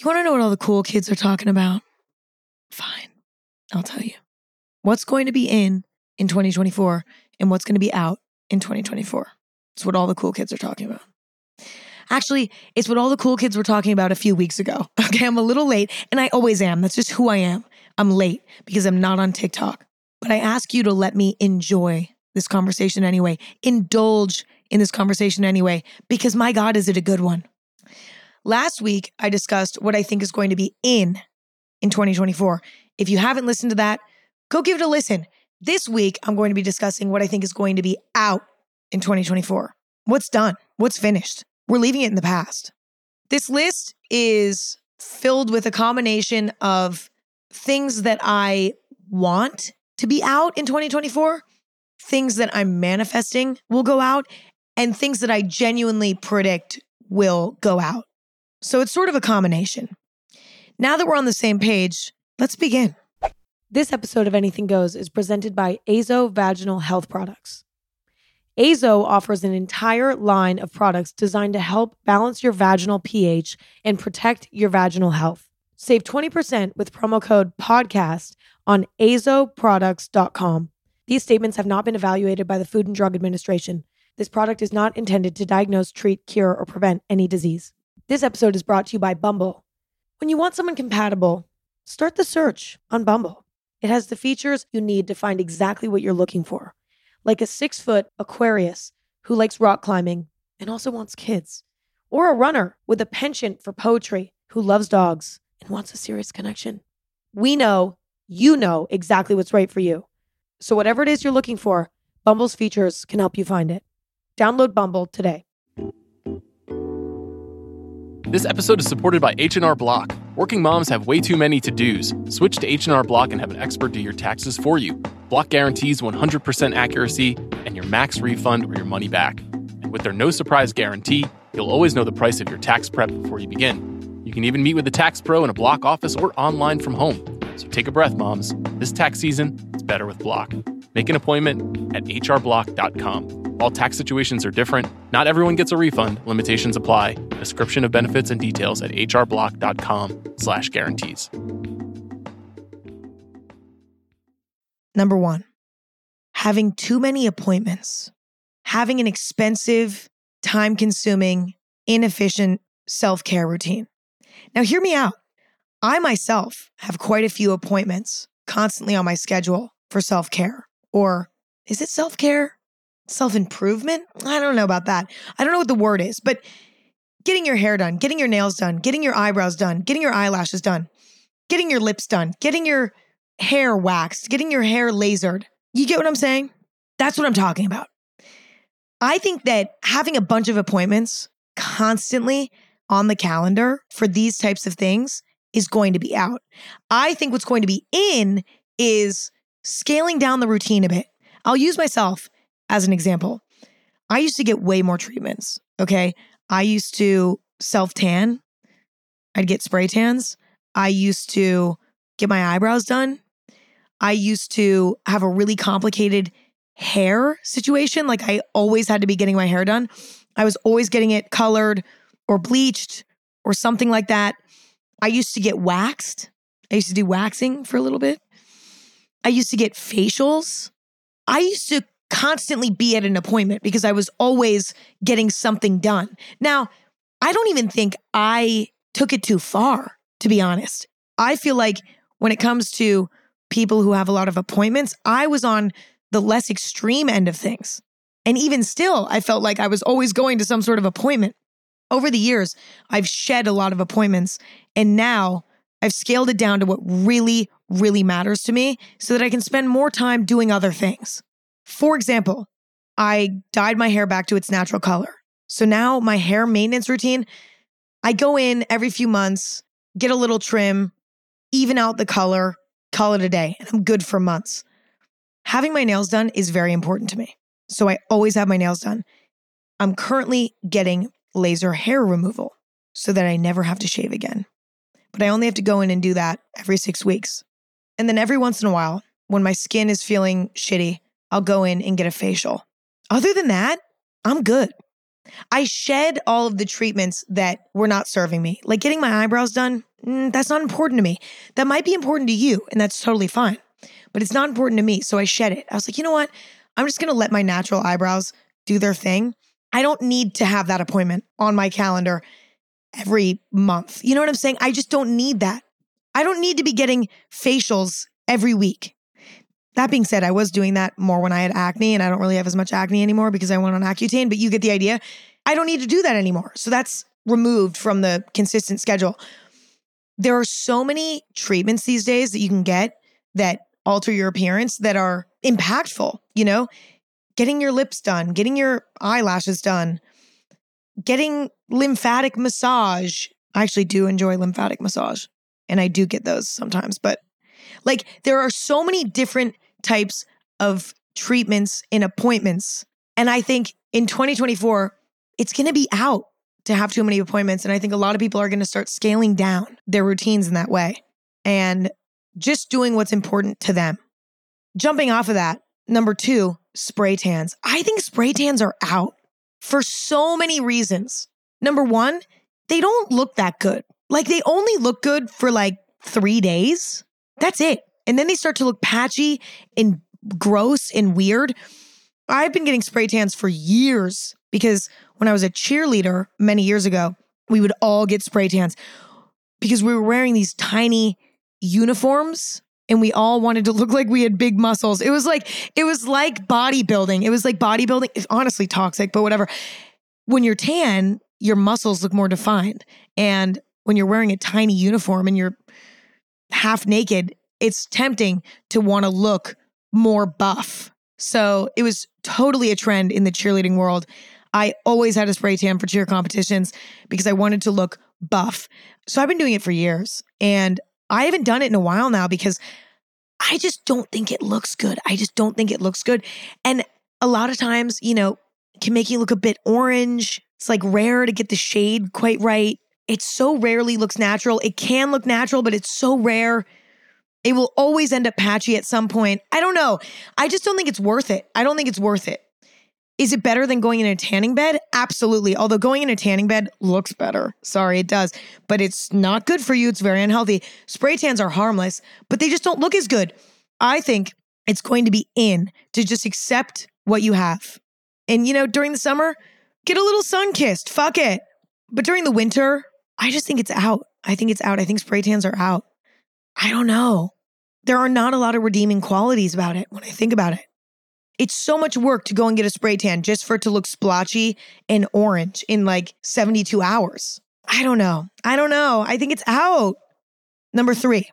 You want to know what all the cool kids are talking about? Fine. I'll tell you. What's going to be in in 2024 and what's going to be out in 2024. It's what all the cool kids are talking about. Actually, it's what all the cool kids were talking about a few weeks ago. Okay, I'm a little late and I always am. That's just who I am. I'm late because I'm not on TikTok. But I ask you to let me enjoy this conversation anyway, indulge in this conversation anyway, because my God, is it a good one? Last week, I discussed what I think is going to be in in 2024. If you haven't listened to that, go give it a listen. This week, I'm going to be discussing what I think is going to be out in 2024. What's done? What's finished? We're leaving it in the past. This list is filled with a combination of things that I want to be out in 2024, things that I'm manifesting will go out, and things that I genuinely predict will go out. So it's sort of a combination. Now that we're on the same page, let's begin. This episode of Anything Goes is presented by Azo Vaginal Health Products. Azo offers an entire line of products designed to help balance your vaginal pH and protect your vaginal health. Save 20% with promo code PODCAST on azoproducts.com. These statements have not been evaluated by the Food and Drug Administration. This product is not intended to diagnose, treat, cure, or prevent any disease. This episode is brought to you by Bumble. When you want someone compatible, start the search on Bumble. It has the features you need to find exactly what you're looking for, like a six foot Aquarius who likes rock climbing and also wants kids, or a runner with a penchant for poetry who loves dogs and wants a serious connection. We know you know exactly what's right for you. So, whatever it is you're looking for, Bumble's features can help you find it. Download Bumble today. This episode is supported by H&R Block. Working moms have way too many to-dos. Switch to H&R Block and have an expert do your taxes for you. Block guarantees 100% accuracy and your max refund or your money back. And with their no surprise guarantee, you'll always know the price of your tax prep before you begin. You can even meet with a tax pro in a Block office or online from home. So take a breath, moms. This tax season, it's better with Block. Make an appointment at hrblock.com. All tax situations are different. Not everyone gets a refund. Limitations apply. Description of benefits and details at hrblock.com slash guarantees. Number one, having too many appointments, having an expensive, time consuming, inefficient self care routine. Now, hear me out. I myself have quite a few appointments constantly on my schedule for self care. Or is it self care? Self improvement. I don't know about that. I don't know what the word is, but getting your hair done, getting your nails done, getting your eyebrows done, getting your eyelashes done, getting your lips done, getting your hair waxed, getting your hair lasered. You get what I'm saying? That's what I'm talking about. I think that having a bunch of appointments constantly on the calendar for these types of things is going to be out. I think what's going to be in is scaling down the routine a bit. I'll use myself as an example, I used to get way more treatments. Okay. I used to self tan, I'd get spray tans. I used to get my eyebrows done. I used to have a really complicated hair situation. Like I always had to be getting my hair done. I was always getting it colored or bleached or something like that. I used to get waxed. I used to do waxing for a little bit. I used to get facials. I used to constantly be at an appointment because I was always getting something done. Now, I don't even think I took it too far, to be honest. I feel like when it comes to people who have a lot of appointments, I was on the less extreme end of things. And even still, I felt like I was always going to some sort of appointment. Over the years, I've shed a lot of appointments, and now I've scaled it down to what really, really matters to me so that I can spend more time doing other things. For example, I dyed my hair back to its natural color. So now my hair maintenance routine, I go in every few months, get a little trim, even out the color, call it a day, and I'm good for months. Having my nails done is very important to me. So I always have my nails done. I'm currently getting laser hair removal so that I never have to shave again. But I only have to go in and do that every six weeks. And then every once in a while, when my skin is feeling shitty, I'll go in and get a facial. Other than that, I'm good. I shed all of the treatments that were not serving me. Like getting my eyebrows done, mm, that's not important to me. That might be important to you, and that's totally fine, but it's not important to me. So I shed it. I was like, you know what? I'm just gonna let my natural eyebrows do their thing. I don't need to have that appointment on my calendar every month. You know what I'm saying? I just don't need that. I don't need to be getting facials every week. That being said, I was doing that more when I had acne, and I don't really have as much acne anymore because I went on Accutane, but you get the idea. I don't need to do that anymore. So that's removed from the consistent schedule. There are so many treatments these days that you can get that alter your appearance that are impactful, you know? Getting your lips done, getting your eyelashes done, getting lymphatic massage. I actually do enjoy lymphatic massage and I do get those sometimes, but like there are so many different types of treatments and appointments. And I think in 2024, it's going to be out to have too many appointments. And I think a lot of people are going to start scaling down their routines in that way and just doing what's important to them. Jumping off of that, number two, spray tans. I think spray tans are out for so many reasons. Number one, they don't look that good. Like they only look good for like three days. That's it. And then they start to look patchy and gross and weird. I've been getting spray tans for years because when I was a cheerleader many years ago, we would all get spray tans because we were wearing these tiny uniforms and we all wanted to look like we had big muscles. It was like it was like bodybuilding. It was like bodybuilding. It's honestly toxic, but whatever. When you're tan, your muscles look more defined. And when you're wearing a tiny uniform and you're half naked, it's tempting to want to look more buff. So it was totally a trend in the cheerleading world. I always had a spray tan for cheer competitions because I wanted to look buff. So I've been doing it for years and I haven't done it in a while now because I just don't think it looks good. I just don't think it looks good. And a lot of times, you know, can make you look a bit orange. It's like rare to get the shade quite right. It so rarely looks natural. It can look natural, but it's so rare. It will always end up patchy at some point. I don't know. I just don't think it's worth it. I don't think it's worth it. Is it better than going in a tanning bed? Absolutely. Although going in a tanning bed looks better. Sorry, it does. But it's not good for you. It's very unhealthy. Spray tans are harmless, but they just don't look as good. I think it's going to be in to just accept what you have. And, you know, during the summer, get a little sun kissed. Fuck it. But during the winter, I just think it's out. I think it's out. I think spray tans are out. I don't know. There are not a lot of redeeming qualities about it when I think about it. It's so much work to go and get a spray tan just for it to look splotchy and orange in like 72 hours. I don't know. I don't know. I think it's out. Number three,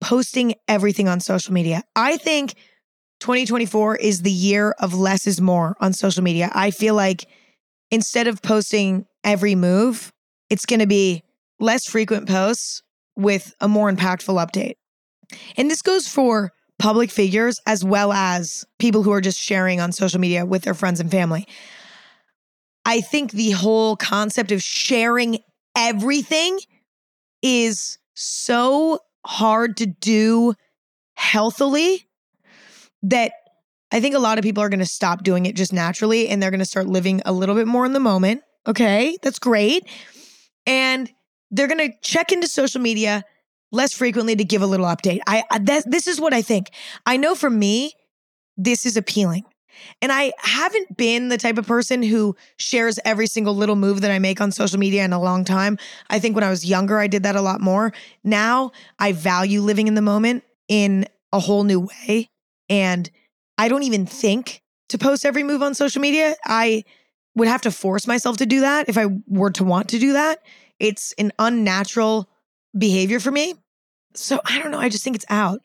posting everything on social media. I think 2024 is the year of less is more on social media. I feel like instead of posting every move, it's going to be less frequent posts with a more impactful update. And this goes for public figures as well as people who are just sharing on social media with their friends and family. I think the whole concept of sharing everything is so hard to do healthily that I think a lot of people are going to stop doing it just naturally and they're going to start living a little bit more in the moment. Okay, that's great. And they're going to check into social media less frequently to give a little update. I that, this is what I think. I know for me this is appealing. And I haven't been the type of person who shares every single little move that I make on social media in a long time. I think when I was younger I did that a lot more. Now I value living in the moment in a whole new way and I don't even think to post every move on social media. I would have to force myself to do that if I were to want to do that. It's an unnatural behavior for me. So I don't know. I just think it's out.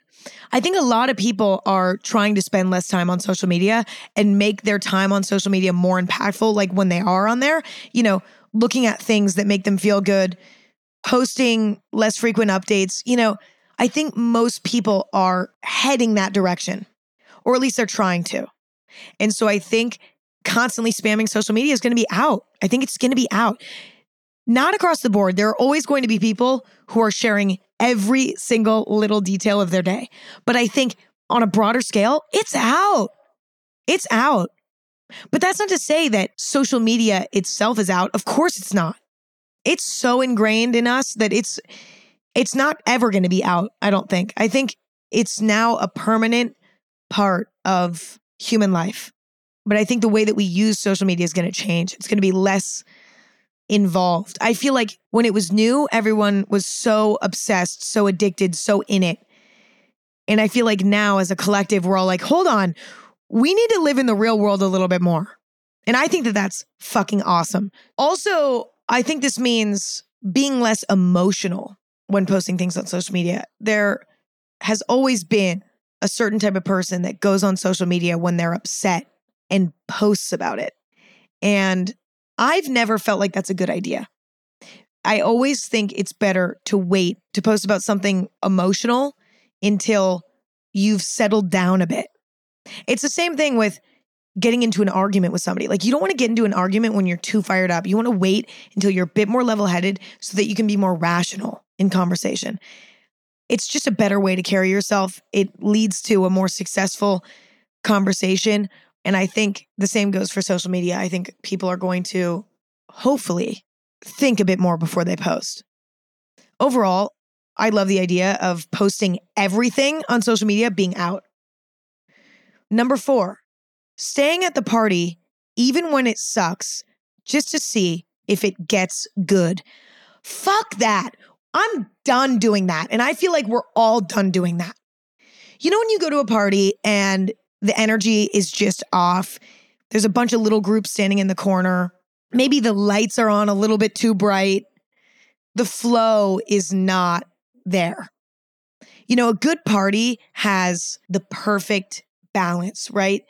I think a lot of people are trying to spend less time on social media and make their time on social media more impactful, like when they are on there, you know, looking at things that make them feel good, posting less frequent updates. You know, I think most people are heading that direction, or at least they're trying to. And so I think constantly spamming social media is going to be out. I think it's going to be out. Not across the board. There are always going to be people who are sharing every single little detail of their day. But I think on a broader scale, it's out. It's out. But that's not to say that social media itself is out. Of course it's not. It's so ingrained in us that it's it's not ever going to be out, I don't think. I think it's now a permanent part of human life. But I think the way that we use social media is going to change. It's going to be less involved. I feel like when it was new, everyone was so obsessed, so addicted, so in it. And I feel like now as a collective, we're all like, hold on, we need to live in the real world a little bit more. And I think that that's fucking awesome. Also, I think this means being less emotional when posting things on social media. There has always been a certain type of person that goes on social media when they're upset and posts about it. And I've never felt like that's a good idea. I always think it's better to wait to post about something emotional until you've settled down a bit. It's the same thing with getting into an argument with somebody. Like you don't want to get into an argument when you're too fired up. You want to wait until you're a bit more level headed so that you can be more rational in conversation. It's just a better way to carry yourself. It leads to a more successful conversation. And I think the same goes for social media. I think people are going to hopefully think a bit more before they post. Overall, I love the idea of posting everything on social media being out. Number four, staying at the party even when it sucks just to see if it gets good. Fuck that. I'm done doing that. And I feel like we're all done doing that. You know, when you go to a party and the energy is just off, there's a bunch of little groups standing in the corner. Maybe the lights are on a little bit too bright. The flow is not there. You know, a good party has the perfect balance, right?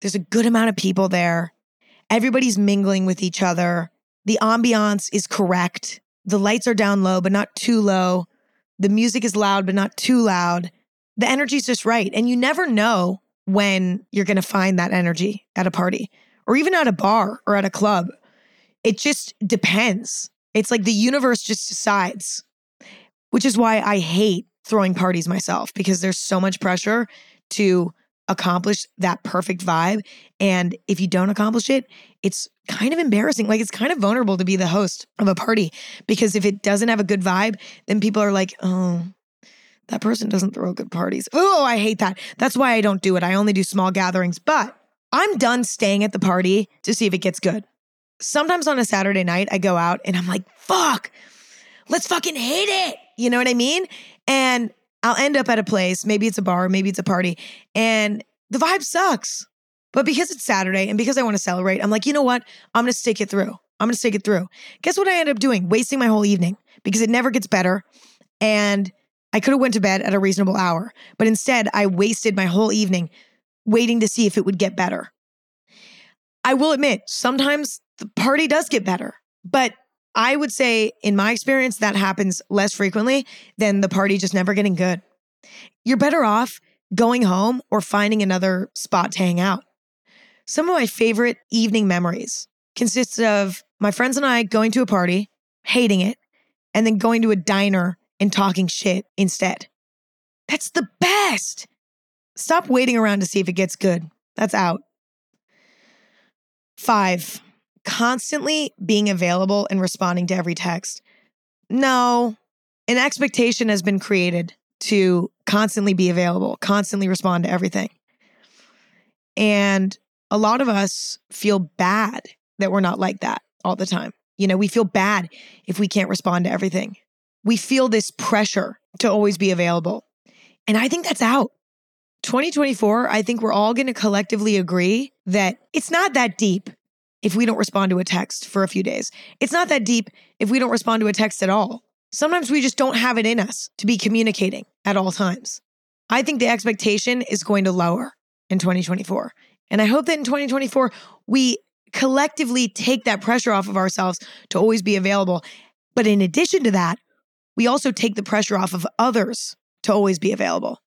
There's a good amount of people there. Everybody's mingling with each other. The ambiance is correct. The lights are down low, but not too low. The music is loud, but not too loud. The energy's just right. And you never know when you're going to find that energy at a party or even at a bar or at a club. It just depends. It's like the universe just decides, which is why I hate throwing parties myself because there's so much pressure to accomplish that perfect vibe. And if you don't accomplish it, it's kind of embarrassing. Like it's kind of vulnerable to be the host of a party because if it doesn't have a good vibe, then people are like, oh, that person doesn't throw good parties. Oh, I hate that. That's why I don't do it. I only do small gatherings, but I'm done staying at the party to see if it gets good. Sometimes on a Saturday night, I go out and I'm like, fuck, let's fucking hit it. You know what I mean? And I'll end up at a place, maybe it's a bar, maybe it's a party, and the vibe sucks. But because it's Saturday and because I want to celebrate, I'm like, you know what? I'm going to stick it through. I'm going to stick it through. Guess what I end up doing? Wasting my whole evening because it never gets better. And I could have went to bed at a reasonable hour, but instead I wasted my whole evening waiting to see if it would get better. I will admit, sometimes the party does get better, but I would say, in my experience, that happens less frequently than the party just never getting good. You're better off going home or finding another spot to hang out. Some of my favorite evening memories consists of my friends and I going to a party, hating it, and then going to a diner and talking shit instead. That's the best. Stop waiting around to see if it gets good. That's out. Five, constantly being available and responding to every text. No, an expectation has been created to constantly be available, constantly respond to everything. And a lot of us feel bad that we're not like that all the time. You know, we feel bad if we can't respond to everything. We feel this pressure to always be available. And I think that's out. 2024, I think we're all going to collectively agree that it's not that deep if we don't respond to a text for a few days. It's not that deep if we don't respond to a text at all. Sometimes we just don't have it in us to be communicating at all times. I think the expectation is going to lower in 2024. And I hope that in 2024, we collectively take that pressure off of ourselves to always be available. But in addition to that, we also take the pressure off of others to always be available.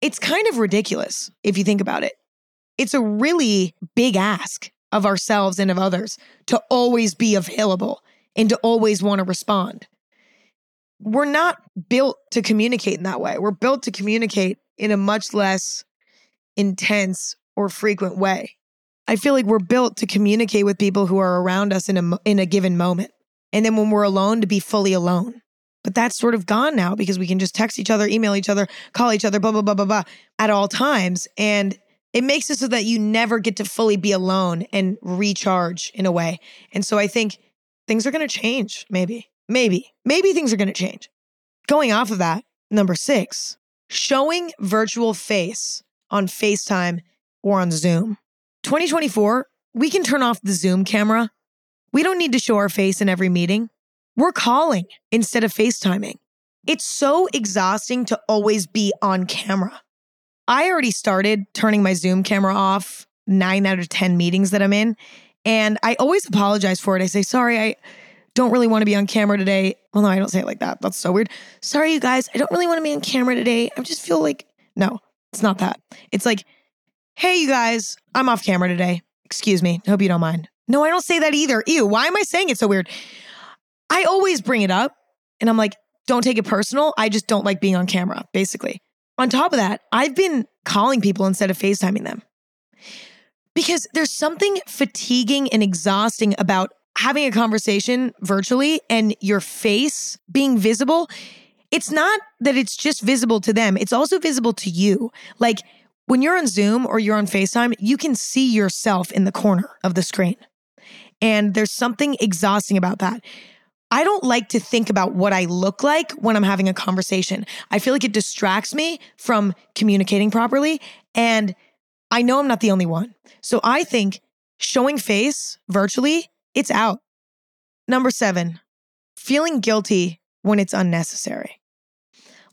It's kind of ridiculous if you think about it. It's a really big ask of ourselves and of others to always be available and to always want to respond. We're not built to communicate in that way. We're built to communicate in a much less intense or frequent way. I feel like we're built to communicate with people who are around us in a in a given moment. And then when we're alone to be fully alone. But that's sort of gone now because we can just text each other, email each other, call each other, blah, blah, blah, blah, blah, at all times. And it makes it so that you never get to fully be alone and recharge in a way. And so I think things are going to change, maybe. Maybe. Maybe things are going to change. Going off of that, number six, showing virtual face on FaceTime or on Zoom. 2024, we can turn off the Zoom camera. We don't need to show our face in every meeting. We're calling instead of FaceTiming. It's so exhausting to always be on camera. I already started turning my Zoom camera off nine out of 10 meetings that I'm in. And I always apologize for it. I say, sorry, I don't really want to be on camera today. Well, no, I don't say it like that. That's so weird. Sorry, you guys. I don't really want to be on camera today. I just feel like, no, it's not that. It's like, hey, you guys, I'm off camera today. Excuse me. Hope you don't mind. No, I don't say that either. Ew, why am I saying it so weird? I always bring it up and I'm like, don't take it personal. I just don't like being on camera, basically. On top of that, I've been calling people instead of FaceTiming them because there's something fatiguing and exhausting about having a conversation virtually and your face being visible. It's not that it's just visible to them, it's also visible to you. Like when you're on Zoom or you're on FaceTime, you can see yourself in the corner of the screen. And there's something exhausting about that. I don't like to think about what I look like when I'm having a conversation. I feel like it distracts me from communicating properly. And I know I'm not the only one. So I think showing face virtually, it's out. Number seven, feeling guilty when it's unnecessary.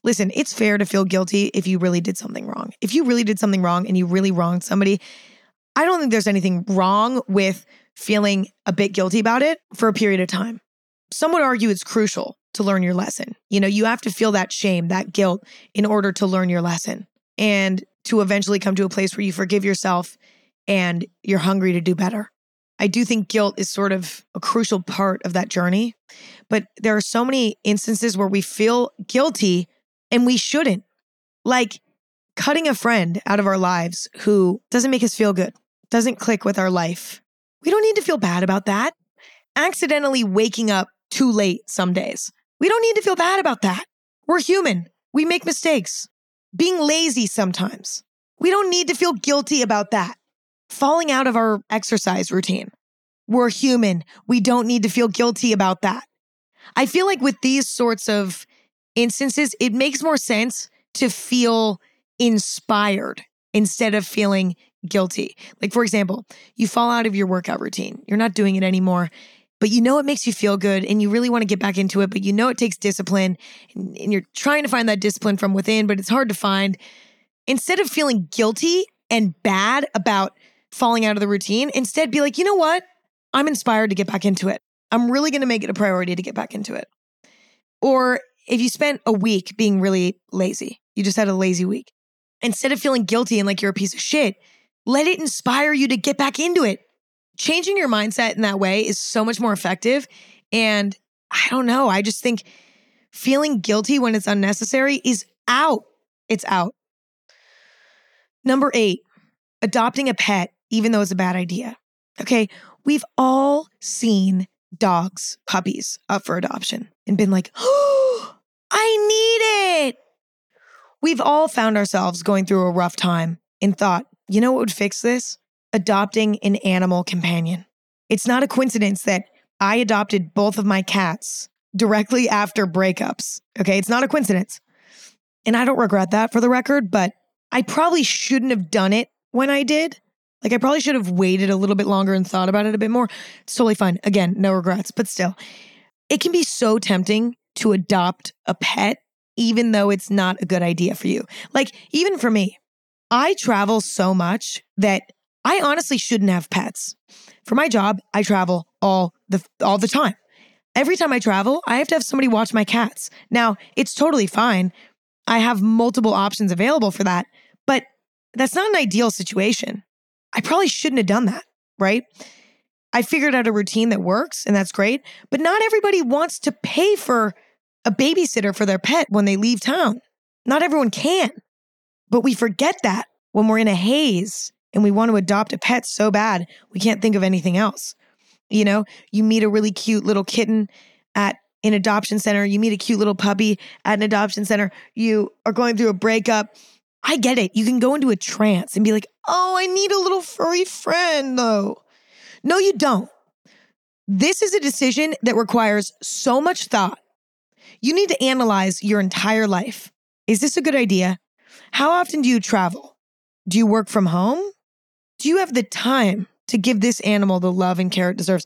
Listen, it's fair to feel guilty if you really did something wrong. If you really did something wrong and you really wronged somebody, I don't think there's anything wrong with feeling a bit guilty about it for a period of time some would argue it's crucial to learn your lesson. You know, you have to feel that shame, that guilt in order to learn your lesson and to eventually come to a place where you forgive yourself and you're hungry to do better. I do think guilt is sort of a crucial part of that journey, but there are so many instances where we feel guilty and we shouldn't. Like cutting a friend out of our lives who doesn't make us feel good, doesn't click with our life. We don't need to feel bad about that. Accidentally waking up too late some days. We don't need to feel bad about that. We're human. We make mistakes. Being lazy sometimes. We don't need to feel guilty about that. Falling out of our exercise routine. We're human. We don't need to feel guilty about that. I feel like with these sorts of instances, it makes more sense to feel inspired instead of feeling guilty. Like, for example, you fall out of your workout routine, you're not doing it anymore, but you know it makes you feel good and you really want to get back into it, but you know it takes discipline and, you're trying to find that discipline from within, but it's hard to find. Instead of feeling guilty and bad about falling out of the routine, instead be like, you know what? I'm inspired to get back into it. I'm really going to make it a priority to get back into it. Or if you spent a week being really lazy, you just had a lazy week, instead of feeling guilty and like you're a piece of shit, let it inspire you to get back into it changing your mindset in that way is so much more effective. And I don't know. I just think feeling guilty when it's unnecessary is out. It's out. Number eight, adopting a pet, even though it's a bad idea. Okay. We've all seen dogs, puppies up for adoption and been like, oh, I need it. We've all found ourselves going through a rough time and thought, you know what would fix this? Adopting an animal companion. It's not a coincidence that I adopted both of my cats directly after breakups. Okay. It's not a coincidence. And I don't regret that for the record, but I probably shouldn't have done it when I did. Like, I probably should have waited a little bit longer and thought about it a bit more. It's totally fine. Again, no regrets, but still, it can be so tempting to adopt a pet, even though it's not a good idea for you. Like, even for me, I travel so much that I honestly shouldn't have pets. For my job, I travel all the all the time. Every time I travel, I have to have somebody watch my cats. Now, it's totally fine. I have multiple options available for that, but that's not an ideal situation. I probably shouldn't have done that, right? I figured out a routine that works and that's great, but not everybody wants to pay for a babysitter for their pet when they leave town. Not everyone can. But we forget that when we're in a haze and we want to adopt a pet so bad, we can't think of anything else. You know, you meet a really cute little kitten at an adoption center, you meet a cute little puppy at an adoption center, you are going through a breakup. I get it. You can go into a trance and be like, oh, I need a little furry friend, though. No, you don't. This is a decision that requires so much thought. You need to analyze your entire life. Is this a good idea? How often do you travel? Do you work from home? Do you have the time to give this animal the love and care it deserves?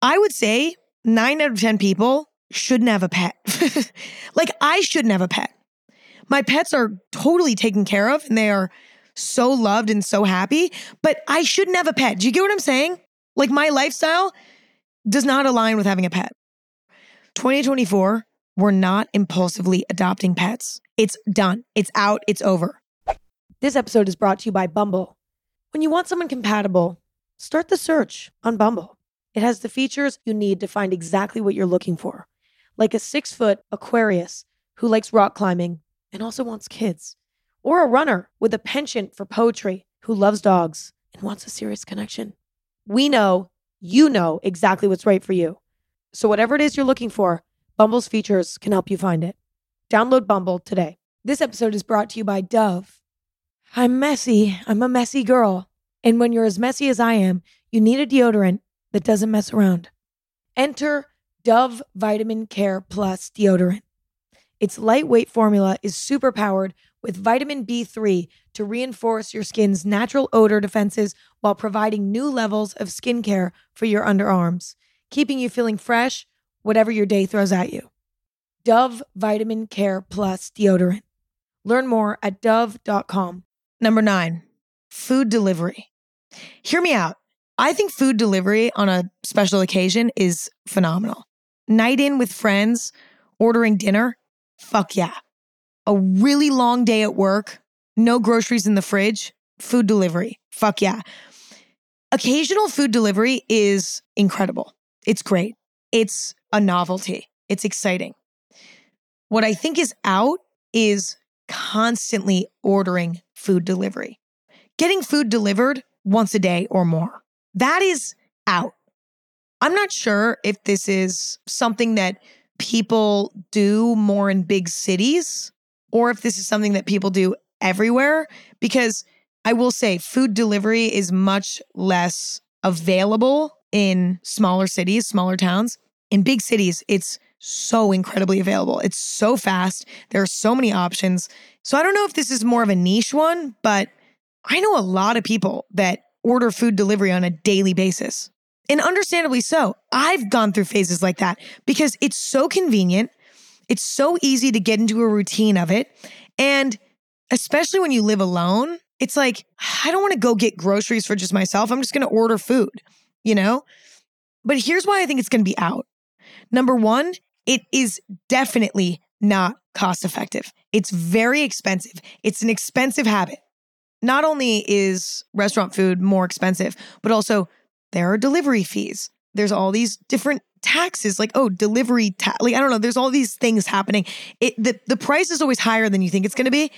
I would say nine out of 10 people shouldn't have a pet. like, I shouldn't have a pet. My pets are totally taken care of and they are so loved and so happy, but I shouldn't have a pet. Do you get what I'm saying? Like, my lifestyle does not align with having a pet. 2024, we're not impulsively adopting pets. It's done, it's out, it's over. This episode is brought to you by Bumble. When you want someone compatible, start the search on Bumble. It has the features you need to find exactly what you're looking for, like a six foot Aquarius who likes rock climbing and also wants kids, or a runner with a penchant for poetry who loves dogs and wants a serious connection. We know you know exactly what's right for you. So, whatever it is you're looking for, Bumble's features can help you find it. Download Bumble today. This episode is brought to you by Dove. I'm messy. I'm a messy girl. And when you're as messy as I am, you need a deodorant that doesn't mess around. Enter Dove Vitamin Care Plus deodorant. Its lightweight formula is super powered with vitamin B3 to reinforce your skin's natural odor defenses while providing new levels of skincare for your underarms, keeping you feeling fresh whatever your day throws at you. Dove Vitamin Care Plus deodorant. Learn more at dove.com. Number nine, food delivery. Hear me out. I think food delivery on a special occasion is phenomenal. Night in with friends, ordering dinner Fuck yeah. A really long day at work, no groceries in the fridge, food delivery. Fuck yeah. Occasional food delivery is incredible. It's great. It's a novelty. It's exciting. What I think is out is constantly ordering food delivery. Getting food delivered once a day or more. That is out. I'm not sure if this is something that people do more in big cities or if this is something that people do everywhere. Because I will say, food delivery is much less available in smaller cities, smaller towns. In big cities, it's so incredibly available. It's so fast. There are so many options. So I don't know if this is more of a niche one, but I know a lot of people that order food delivery on a daily basis. And understandably so. I've gone through phases like that because it's so convenient. It's so easy to get into a routine of it. And especially when you live alone, it's like, I don't want to go get groceries for just myself. I'm just going to order food, you know? But here's why I think it's going to be out. Number one, it is definitely not cost effective. It's very expensive. It's an expensive habit. Not only is restaurant food more expensive, but also there are delivery fees. There's all these different taxes, like oh, delivery tax. Like I don't know. There's all these things happening. It the the price is always higher than you think it's going to be.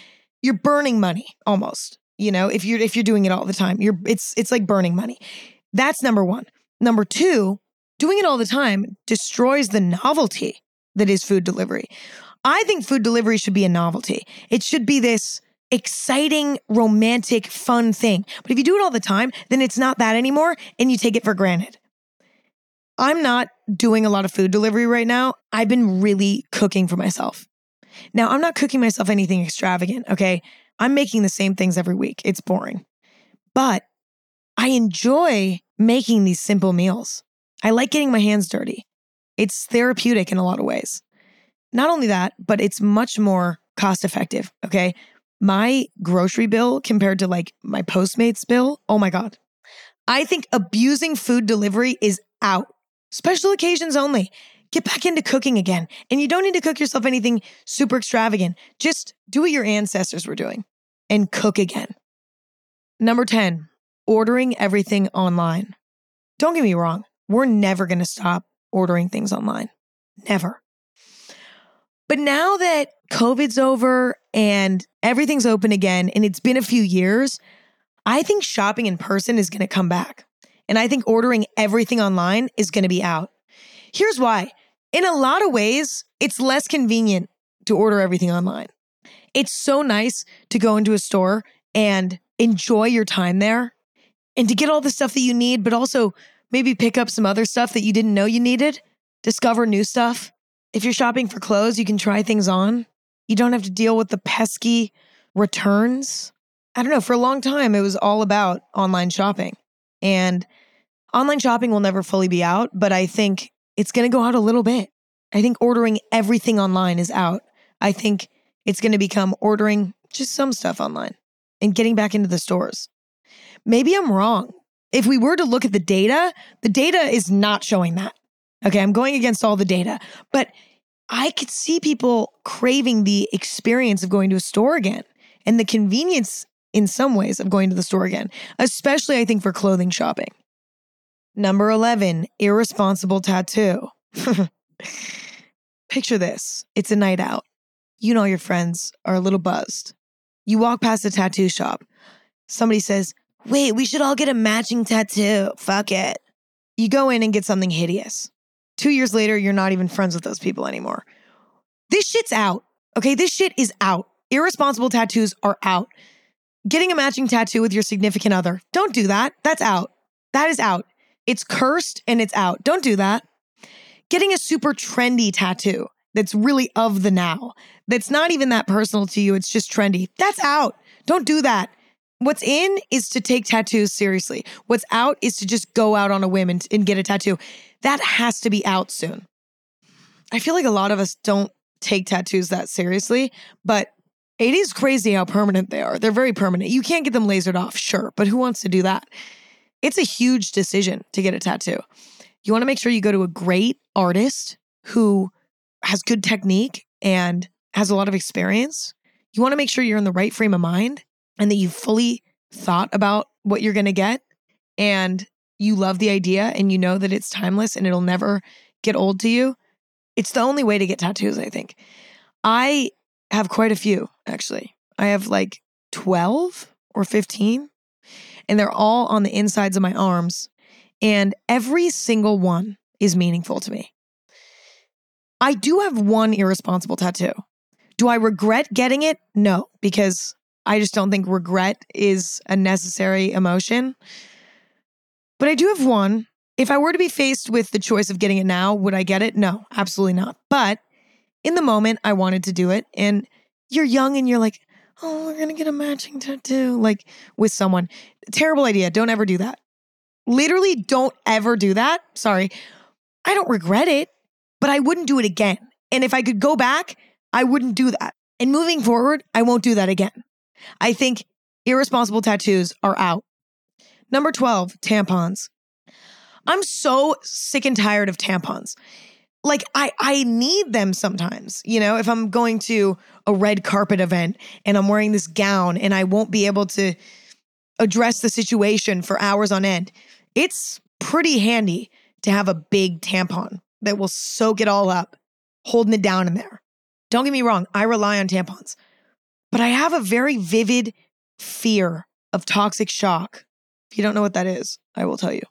You're burning money almost. You know, if you're if you're doing it all the time, you're it's it's like burning money. That's number one. Number two, doing it all the time destroys the novelty that is food delivery. I think food delivery should be a novelty. It should be this exciting, romantic, fun thing. But if you do it all the time, then it's not that anymore and you take it for granted. I'm not doing a lot of food delivery right now. I've been really cooking for myself. Now, I'm not cooking myself anything extravagant, okay? I'm making the same things every week. It's boring. But I enjoy making these simple meals. I like getting my hands dirty. It's therapeutic in a lot of ways. Not only that, but it's much more cost effective, okay? my grocery bill compared to like my Postmates bill, oh my God. I think abusing food delivery is out. Special occasions only. Get back into cooking again. And you don't need to cook yourself anything super extravagant. Just do what your ancestors were doing and cook again. Number 10, ordering everything online. Don't get me wrong, we're never going to stop ordering things online. Never. But now that COVID's over and everything's open again, and it's been a few years, I think shopping in person is going to come back. And I think ordering everything online is going to be out. Here's why. In a lot of ways, it's less convenient to order everything online. It's so nice to go into a store and enjoy your time there and to get all the stuff that you need, but also maybe pick up some other stuff that you didn't know you needed, discover new stuff. If you're shopping for clothes, you can try things on. You don't have to deal with the pesky returns. I don't know, for a long time, it was all about online shopping. And online shopping will never fully be out, but I think it's going to go out a little bit. I think ordering everything online is out. I think it's going to become ordering just some stuff online and getting back into the stores. Maybe I'm wrong. If we were to look at the data, the data is not showing that. Okay, I'm going against all the data, but I could see people craving the experience of going to a store again and the convenience in some ways of going to the store again, especially I think for clothing shopping. Number 11, irresponsible tattoo. Picture this it's a night out. You know your friends are a little buzzed. You walk past a tattoo shop. Somebody says, Wait, we should all get a matching tattoo. Fuck it. You go in and get something hideous. Two years later, you're not even friends with those people anymore. This shit's out. Okay, this shit is out. Irresponsible tattoos are out. Getting a matching tattoo with your significant other, don't do that. That's out. That is out. It's cursed and it's out. Don't do that. Getting a super trendy tattoo that's really of the now, that's not even that personal to you, it's just trendy, that's out. Don't do that. What's in is to take tattoos seriously. What's out is to just go out on a whim and, and get a tattoo. That has to be out soon. I feel like a lot of us don't take tattoos that seriously, but it is crazy how permanent they are. They're very permanent. You can't get them lasered off, sure, but who wants to do that? It's a huge decision to get a tattoo. You want to make sure you go to a great artist who has good technique and has a lot of experience. You want to make sure you're in the right frame of mind and that you've fully thought about what you're going to get and you love the idea and you know that it's timeless and it'll never get old to you. It's the only way to get tattoos, I think. I have quite a few, actually. I have like 12 or 15, and they're all on the insides of my arms. And every single one is meaningful to me. I do have one irresponsible tattoo. Do I regret getting it? No, because I just don't think regret is a necessary emotion. But I do have one. If I were to be faced with the choice of getting it now, would I get it? No, absolutely not. But in the moment, I wanted to do it. And you're young and you're like, oh, we're going to get a matching tattoo, like with someone. Terrible idea. Don't ever do that. Literally, don't ever do that. Sorry. I don't regret it, but I wouldn't do it again. And if I could go back, I wouldn't do that. And moving forward, I won't do that again. I think irresponsible tattoos are out. Number 12, tampons. I'm so sick and tired of tampons. Like I I need them sometimes, you know, if I'm going to a red carpet event and I'm wearing this gown and I won't be able to address the situation for hours on end. It's pretty handy to have a big tampon that will soak it all up, holding it down in there. Don't get me wrong, I rely on tampons. But I have a very vivid fear of toxic shock. If you don't know what that is, I will tell you.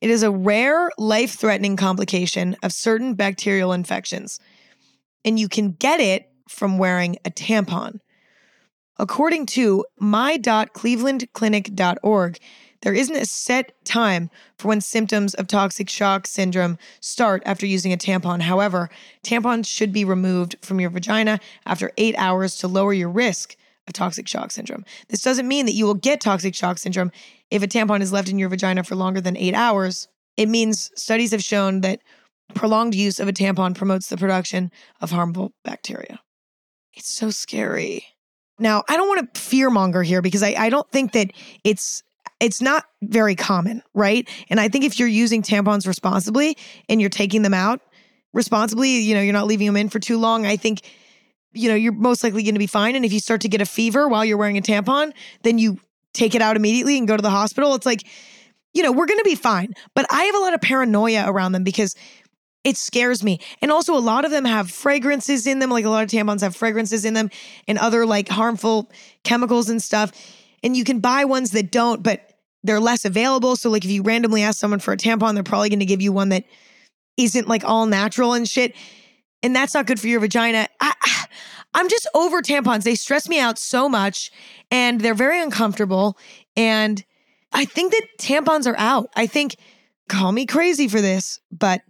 It is a rare, life threatening complication of certain bacterial infections, and you can get it from wearing a tampon. According to my.clevelandclinic.org, there isn't a set time for when symptoms of toxic shock syndrome start after using a tampon. However, tampons should be removed from your vagina after eight hours to lower your risk of toxic shock syndrome. This doesn't mean that you will get toxic shock syndrome if a tampon is left in your vagina for longer than eight hours. It means studies have shown that prolonged use of a tampon promotes the production of harmful bacteria. It's so scary. Now, I don't want to fearmonger here because I, I don't think that it's it's not very common, right? And I think if you're using tampons responsibly and you're taking them out responsibly, you know, you're not leaving them in for too long, I think you know, you're most likely going to be fine and if you start to get a fever while you're wearing a tampon, then you take it out immediately and go to the hospital. It's like you know, we're going to be fine. But I have a lot of paranoia around them because it scares me. And also, a lot of them have fragrances in them. Like a lot of tampons have fragrances in them and other like harmful chemicals and stuff. and you can buy ones that don't, but they're less available. So, like, if you randomly ask someone for a tampon, they're probably going to give you one that isn't like all natural and shit. And that's not good for your vagina. I, I'm just over tampons. They stress me out so much and they're very uncomfortable. And I think that tampons are out. I think, call me crazy for this, but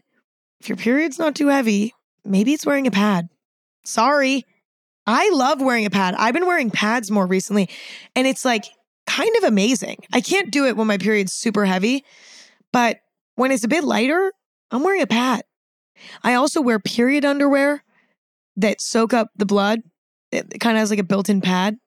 if your period's not too heavy, maybe it's wearing a pad. Sorry. I love wearing a pad. I've been wearing pads more recently, and it's like kind of amazing. I can't do it when my period's super heavy, but when it's a bit lighter, I'm wearing a pad. I also wear period underwear that soak up the blood. It kind of has like a built in pad.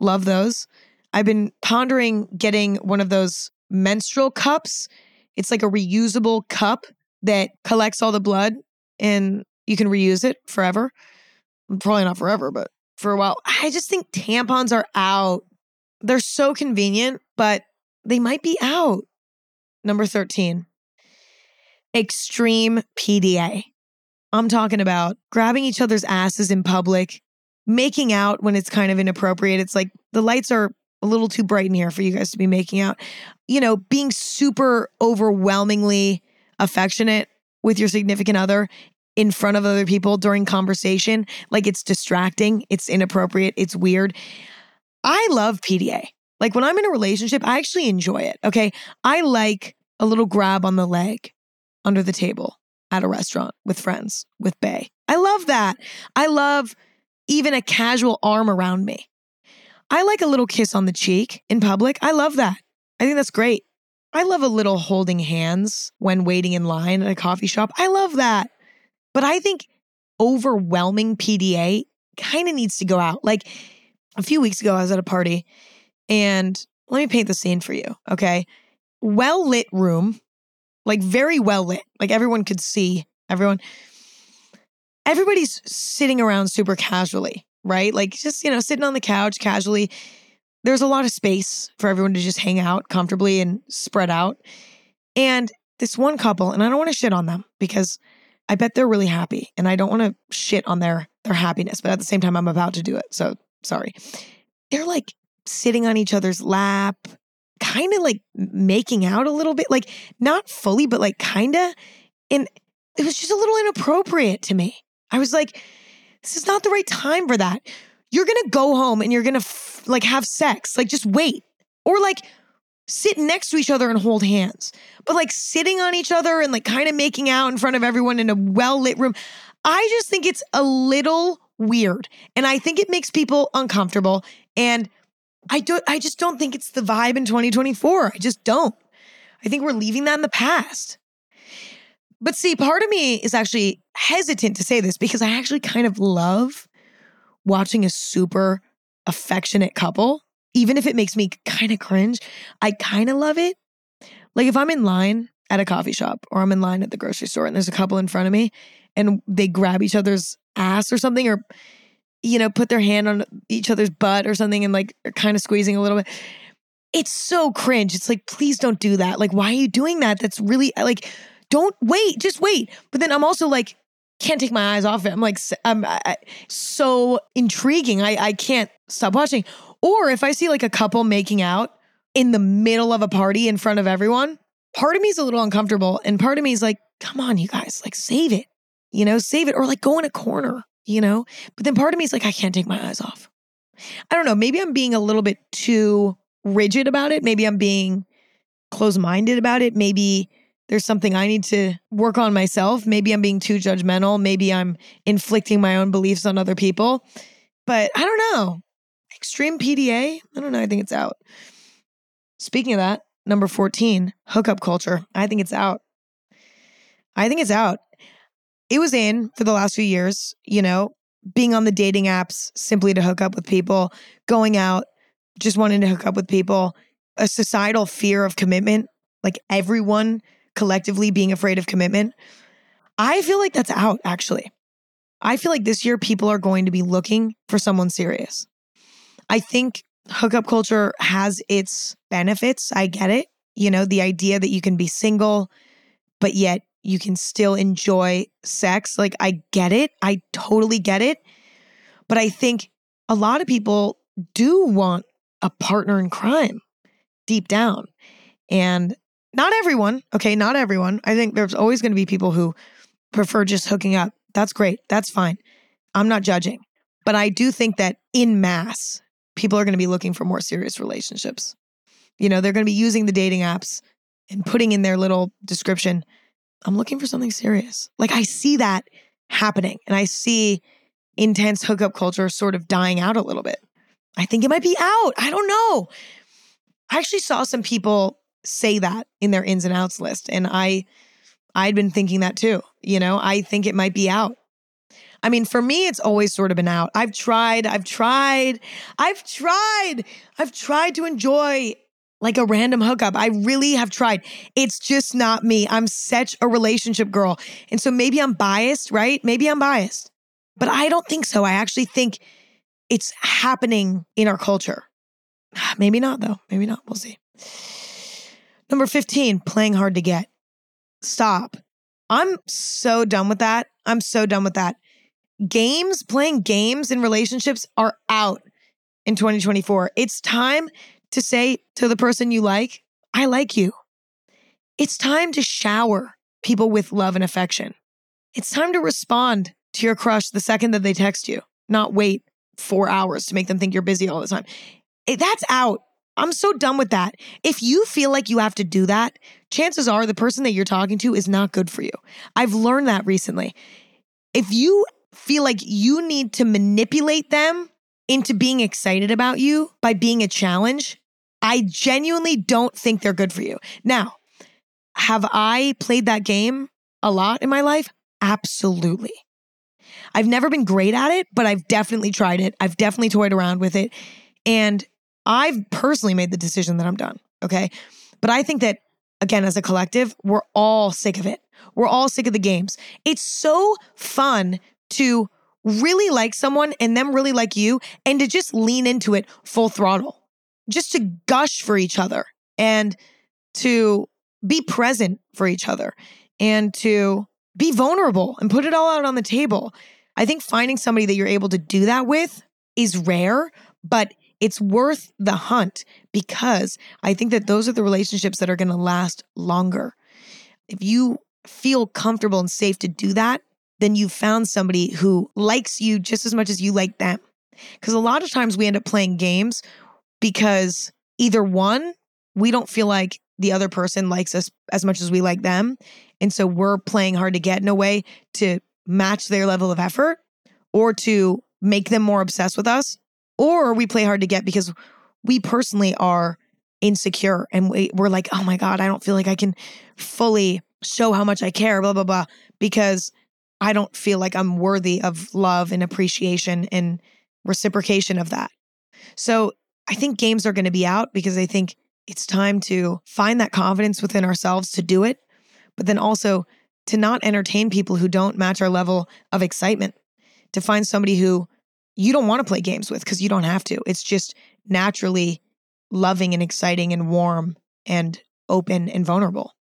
Love those. I've been pondering getting one of those menstrual cups. It's like a reusable cup that collects all the blood and you can reuse it forever. Probably not forever, but for a while. I just think tampons are out. They're so convenient, but they might be out. Number 13, extreme PDA. I'm talking about grabbing each other's asses in public, making out when it's kind of inappropriate. It's like the lights are a little too bright in here for you guys to be making out. You know, being super overwhelmingly affectionate with your significant other in front of other people during conversation. Like it's distracting, it's inappropriate, it's weird. I love PDA. Like when I'm in a relationship, I actually enjoy it. Okay. I like a little grab on the leg under the table at a restaurant with friends, with Bay. I love that. I love even a casual arm around me. I like a little kiss on the cheek in public. I love that. I think that's great. I love a little holding hands when waiting in line at a coffee shop. I love that. But I think overwhelming PDA kind of needs to go out. Like a few weeks ago, I was at a party and let me paint the scene for you. Okay. Well lit room, like very well lit, like everyone could see everyone. Everybody's sitting around super casually, right? Like just, you know, sitting on the couch casually. There's a lot of space for everyone to just hang out comfortably and spread out. And this one couple, and I don't want to shit on them because I bet they're really happy and I don't want to shit on their their happiness, but at the same time I'm about to do it. So, sorry. They're like sitting on each other's lap, kind of like making out a little bit, like not fully, but like kind of. And it was just a little inappropriate to me. I was like, this is not the right time for that. You're going to go home and you're going to f- like have sex. Like just wait. Or like sit next to each other and hold hands. But like sitting on each other and like kind of making out in front of everyone in a well lit room, I just think it's a little weird. And I think it makes people uncomfortable. And I don't I just don't think it's the vibe in 2024. I just don't. I think we're leaving that in the past. But see, part of me is actually hesitant to say this because I actually kind of love watching a super affectionate couple, even if it makes me kind of cringe. I kind of love it. Like if I'm in line at a coffee shop or I'm in line at the grocery store and there's a couple in front of me and they grab each other's ass or something or you know, put their hand on each other's butt or something and like kind of squeezing a little bit. It's so cringe. It's like, please don't do that. Like, why are you doing that? That's really like, don't wait, just wait. But then I'm also like, can't take my eyes off it. I'm like, I'm I, so intriguing. I, I can't stop watching. Or if I see like a couple making out in the middle of a party in front of everyone, part of me is a little uncomfortable. And part of me is like, come on, you guys, like save it, you know, save it or like go in a corner you know? But then part of me is like, I can't take my eyes off. I don't know. Maybe I'm being a little bit too rigid about it. Maybe I'm being close minded about it. Maybe there's something I need to work on myself. Maybe I'm being too judgmental. Maybe I'm inflicting my own beliefs on other people. But I don't know. Extreme PDA? I don't know. I think it's out. Speaking of that, number 14, hookup culture. I think it's out. I think it's out it was in for the last few years, you know, being on the dating apps simply to hook up with people, going out, just wanting to hook up with people, a societal fear of commitment, like everyone collectively being afraid of commitment. I feel like that's out actually. I feel like this year people are going to be looking for someone serious. I think hookup culture has its benefits. I get it. You know, the idea that you can be single, but yet you can still enjoy sex. Like, I get it. I totally get it. But I think a lot of people do want a partner in crime deep down. And not everyone, okay, not everyone. I think there's always going to be people who prefer just hooking up. That's great. That's fine. I'm not judging. But I do think that in mass, people are going to be looking for more serious relationships. You know, they're going to be using the dating apps and putting in their little description, I'm looking for something serious. Like I see that happening and I see intense hookup culture sort of dying out a little bit. I think it might be out. I don't know. I actually saw some people say that in their ins and outs list and I I'd been thinking that too. You know, I think it might be out. I mean, for me, it's always sort of been out. I've tried, I've tried, I've tried, I've tried to enjoy like a random hookup. I really have tried. It's just not me. I'm such a relationship girl. And so maybe I'm biased, right? Maybe I'm biased, but I don't think so. I actually think it's happening in our culture. Maybe not, though. Maybe not. We'll see. Number 15, playing hard to get. Stop. I'm so done with that. I'm so done with that. Games, playing games in relationships are out in 2024. It's time to say to the person you like, I like you. It's time to shower people with love and affection. It's time to respond to your crush the second that they text you, not wait four hours to make them think you're busy all the time. Eh, that's out. I'm so done with that. If you feel like you have to do that, chances are the person that you're talking to is not good for you. I've learned that recently. If you feel like you need to manipulate them into being excited about you by being a challenge, I genuinely don't think they're good for you. Now, have I played that game a lot in my life? Absolutely. I've never been great at it, but I've definitely tried it. I've definitely toyed around with it. And I've personally made the decision that I'm done. Okay. But I think that, again, as a collective, we're all sick of it. We're all sick of the games. It's so fun to really like someone and them really like you and to just lean into it full throttle, just to gush for each other and to be present for each other and to be vulnerable and put it all out on the table. I think finding somebody that you're able to do that with is rare, but it's worth the hunt because I think that those are the relationships that are going to last longer. If you feel comfortable and safe to do that, then you've found somebody who likes you just as much as you like them. Because a lot of times we end up playing games because either one, we don't feel like the other person likes us as much as we like them. And so we're playing hard to get in a way to match their level of effort or to make them more obsessed with us. Or we play hard to get because we personally are insecure and we, we're like, oh my God, I don't feel like I can fully show how much I care, blah, blah, blah, because I don't feel like I'm worthy of love and appreciation and reciprocation of that. So I think games are going to be out because I think it's time to find that confidence within ourselves to do it, but then also to not entertain people who don't match our level of excitement, to find somebody who you don't want to play games with because you don't have to. It's just naturally loving and exciting and warm and open and vulnerable.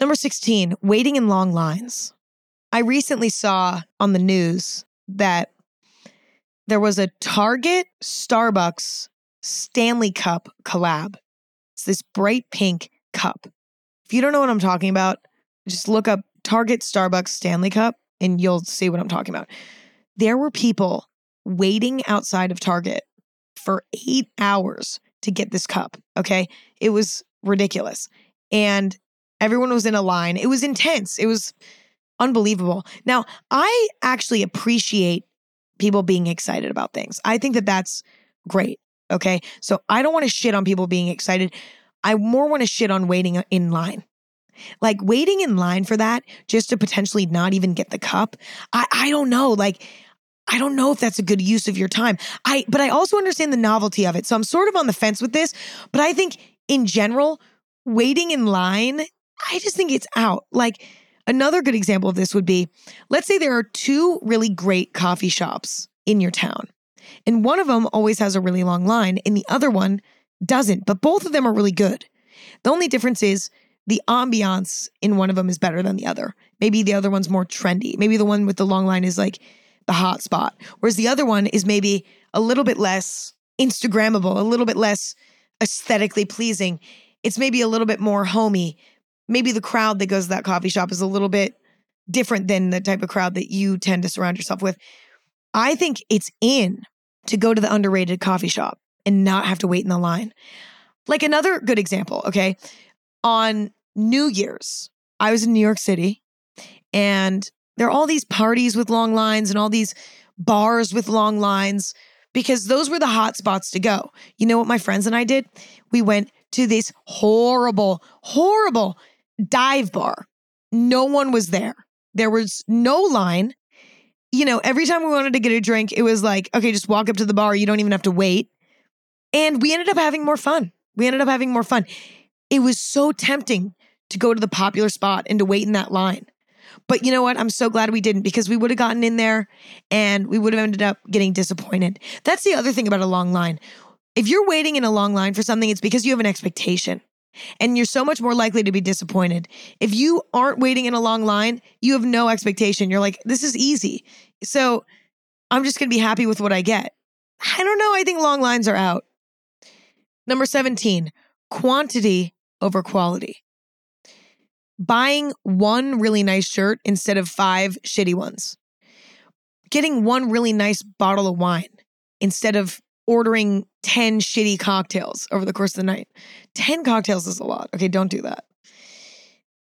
Number 16, waiting in long lines. I recently saw on the news that there was a Target Starbucks Stanley Cup collab. It's this bright pink cup. If you don't know what I'm talking about, just look up Target Starbucks Stanley Cup and you'll see what I'm talking about. There were people waiting outside of Target for eight hours to get this cup. Okay. It was ridiculous. And everyone was in a line. It was intense. It was unbelievable. Now, I actually appreciate people being excited about things. I think that that's great. Okay. So I don't want to shit on people being excited. I more want to shit on waiting in line. Like waiting in line for that just to potentially not even get the cup. I, I don't know. Like, I don't know if that's a good use of your time. I but I also understand the novelty of it. So I'm sort of on the fence with this, but I think in general, waiting in line, I just think it's out. Like Another good example of this would be let's say there are two really great coffee shops in your town, and one of them always has a really long line, and the other one doesn't, but both of them are really good. The only difference is the ambiance in one of them is better than the other. Maybe the other one's more trendy. Maybe the one with the long line is like the hot spot, whereas the other one is maybe a little bit less Instagrammable, a little bit less aesthetically pleasing. It's maybe a little bit more homey. Maybe the crowd that goes to that coffee shop is a little bit different than the type of crowd that you tend to surround yourself with. I think it's in to go to the underrated coffee shop and not have to wait in the line. Like another good example, okay? On New Year's, I was in New York City and there are all these parties with long lines and all these bars with long lines because those were the hot spots to go. You know what my friends and I did? We went to this horrible, horrible dive bar. No one was there. There was no line. You know, every time we wanted to get a drink, it was like, okay, just walk up to the bar. You don't even have to wait. And we ended up having more fun. We ended up having more fun. It was so tempting to go to the popular spot and to wait in that line. But you know what? I'm so glad we didn't because we would have gotten in there and we would have ended up getting disappointed. That's the other thing about a long line. If you're waiting in a long line for something, it's because you have an expectation and you're so much more likely to be disappointed. If you aren't waiting in a long line, you have no expectation. You're like, this is easy. So I'm just going to be happy with what I get. I don't know. I think long lines are out. Number 17, quantity over quality buying one really nice shirt instead of five shitty ones, getting one really nice bottle of wine instead of ordering 10 shitty cocktails over the course of the night. 10 cocktails is a lot. Okay, don't do that.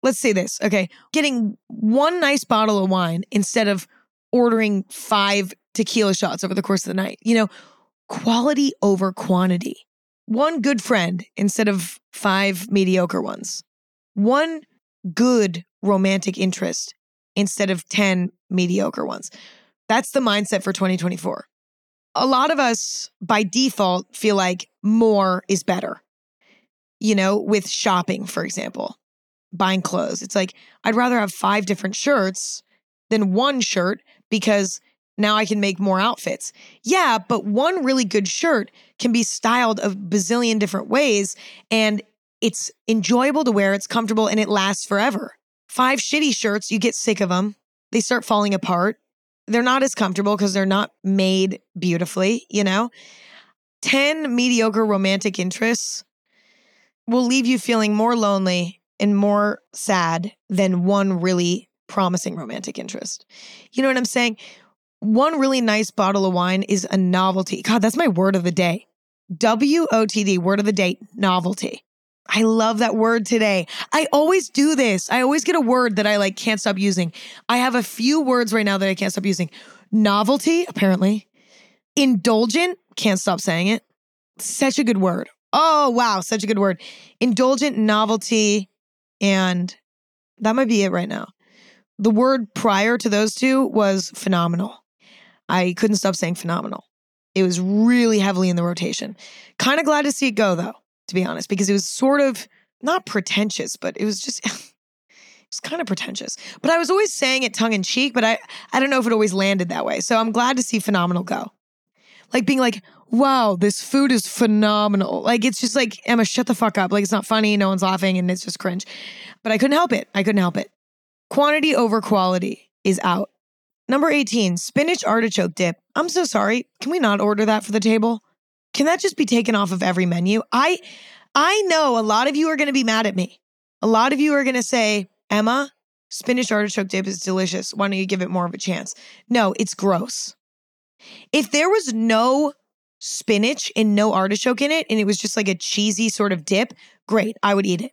Let's say this. Okay, getting one nice bottle of wine instead of ordering five tequila shots over the course of the night. You know, quality over quantity. One good friend instead of five mediocre ones. One good romantic interest instead of 10 mediocre ones. That's the mindset for 2024. A lot of us by default feel like more is better. You know, with shopping, for example, buying clothes. It's like, I'd rather have five different shirts than one shirt because now I can make more outfits. Yeah, but one really good shirt can be styled a bazillion different ways and it's enjoyable to wear, it's comfortable, and it lasts forever. Five shitty shirts, you get sick of them. They start falling apart. They're not as comfortable because they're not made beautifully, you know? 10 mediocre romantic interests will leave you feeling more lonely and more sad than one really promising romantic interest. You know what I'm saying? One really nice bottle of wine is a novelty. God, that's my word of the day. W O T D, word of the day, novelty. I love that word today. I always do this. I always get a word that I like can't stop using. I have a few words right now that I can't stop using. Novelty, apparently. Indulgent, can't stop saying it. Such a good word. Oh, wow, such a good word. Indulgent, novelty, and that might be it right now. The word prior to those two was phenomenal. I couldn't stop saying phenomenal. It was really heavily in the rotation. Kind of glad to see it go though to be honest, because it was sort of not pretentious, but it was just it was kind of pretentious. But I was always saying it tongue in cheek, but I I don't know if it always landed that way. So I'm glad to see phenomenal go. Like being like, wow, this food is phenomenal. Like it's just like, Emma, shut the fuck up. Like it's not funny, no one's laughing, and it's just cringe. But I couldn't help it. I couldn't help it. Quantity over quality is out. Number 18, spinach artichoke dip. I'm so sorry. Can we not order that for the table? Can that just be taken off of every menu? I I know a lot of you are going to be mad at me. A lot of you are going to say, "Emma, spinach artichoke dip is delicious. Why don't you give it more of a chance?" No, it's gross. If there was no spinach and no artichoke in it and it was just like a cheesy sort of dip, great, I would eat it.